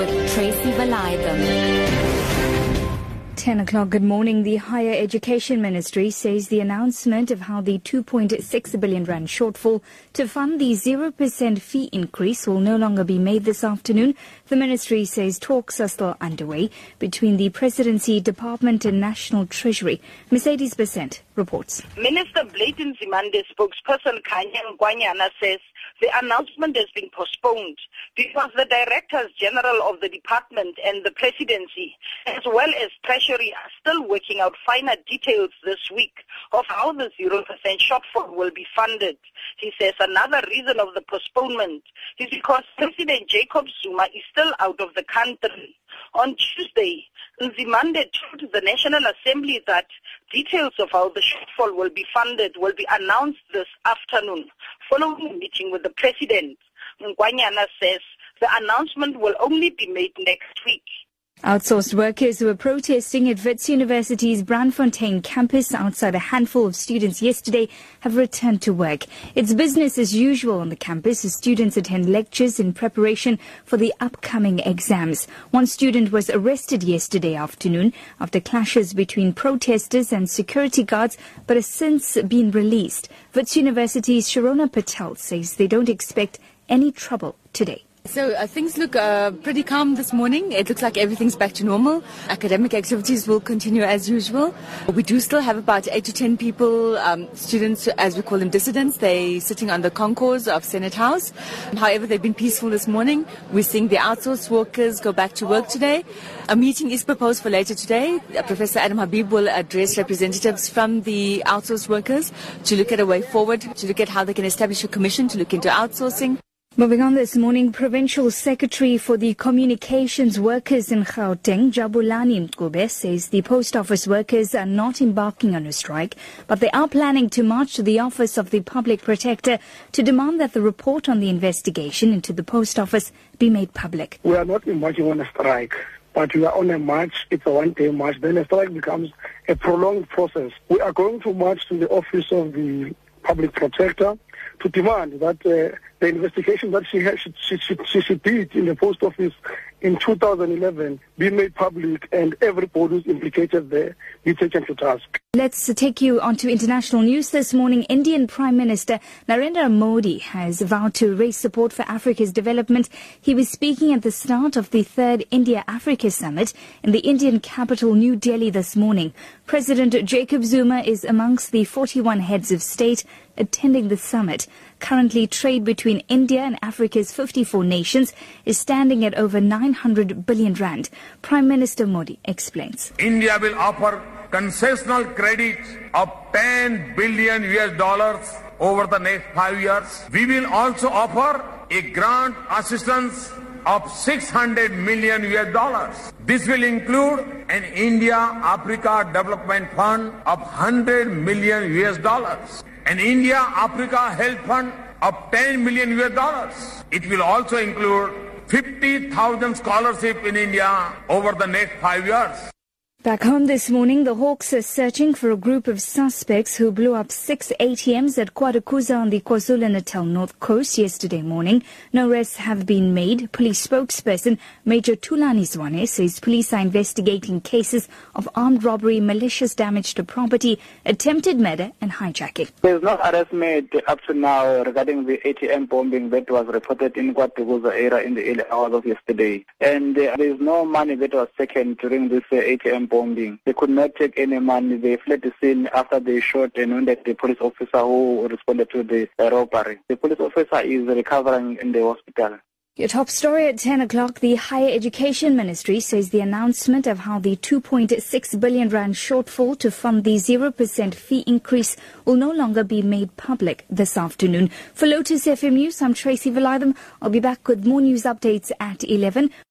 with Tracy Valaydham. 10 o'clock, good morning. The Higher Education Ministry says the announcement of how the 2.6 billion rand shortfall to fund the 0% fee increase will no longer be made this afternoon. The ministry says talks are still underway between the Presidency, Department and National Treasury. Mercedes Besent reports. Minister Blade Nzimande spokesperson Kanya Ngwanyana says the announcement has been postponed because the Directors General of the Department and the Presidency, as well as Treasury, are still working out finer details this week of how the 0% shortfall will be funded. He says another reason of the postponement is because President Jacob Zuma is still out of the country. On Tuesday, Nzimande told the National Assembly that details of how the shortfall will be funded will be announced this afternoon following meeting with the President. Ngwanyana says the announcement will only be made next week. Outsourced workers who were protesting at Wits University's Braamfontein campus outside a handful of students yesterday have returned to work. It's business as usual on the campus as students attend lectures in preparation for the upcoming exams. One student was arrested yesterday afternoon after clashes between protesters and security guards but has since been released. Wits University's Shirona Patel says they don't expect any trouble today. So uh, things look uh, pretty calm this morning. It looks like everything's back to normal. Academic activities will continue as usual. We do still have about eight to ten people, um, students, as we call them, dissidents. They sitting on the concourse of Senate House. However, they've been peaceful this morning. We're seeing the outsourced workers go back to work today. A meeting is proposed for later today. Uh, Professor Adam Habib will address representatives from the outsourced workers to look at a way forward, to look at how they can establish a commission to look into outsourcing. Moving on this morning, Provincial Secretary for the Communications Workers in Gauteng, Jabulani Mcube, says the post office workers are not embarking on a strike, but they are planning to march to the office of the Public Protector to demand that the report on the investigation into the post office be made public. We are not embarking on a strike. But we are on a march, it's a one-day march, then a strike becomes a prolonged process. We are going to march to the office of the public protector to demand that uh, the investigation that she, she, she, she, she did in the post office in 2011 be made public and everybody who's implicated there be taken to task. Let's take you on to international news this morning. Indian Prime Minister Narendra Modi has vowed to raise support for Africa's development. He was speaking at the start of the third India-Africa summit in the Indian capital New Delhi this morning. President Jacob Zuma is amongst the 41 heads of state attending the summit. Currently, trade between India and Africa's 54 nations is standing at over 900 billion rand. Prime Minister Modi explains. India will offer concessional credit of 10 billion US dollars over the next five years. We will also offer a grant assistance of 600 million US dollars. This will include an India Africa Development Fund of 100 million US dollars an India Africa Health Fund of 10 million US dollars. It will also include 50,000 scholarship in India over the next five years. Back home this morning, the Hawks are searching for a group of suspects who blew up six ATMs at KwaDukuza on the KwaZulu-Natal North Coast yesterday morning. No arrests have been made. Police spokesperson Major Thulani Zwane says police are investigating cases of armed robbery, malicious damage to property, attempted murder and hijacking. There is no arrest made up to now regarding the ATM bombing that was reported in KwaDukuza area in the early hours of yesterday. And uh, there is no money that was taken during this uh, ATM bombing. They could not take any money. They fled the scene after they shot and wounded the police officer who responded to the uh, robbery. The police officer is recovering in the hospital. Your top story at 10 o'clock. The Higher Education Ministry says the announcement of how the 2.6 billion rand shortfall to fund the 0% fee increase will no longer be made public this afternoon. For Lotus FM News, I'm Tracy Valaydham. I'll be back with more news updates at 11.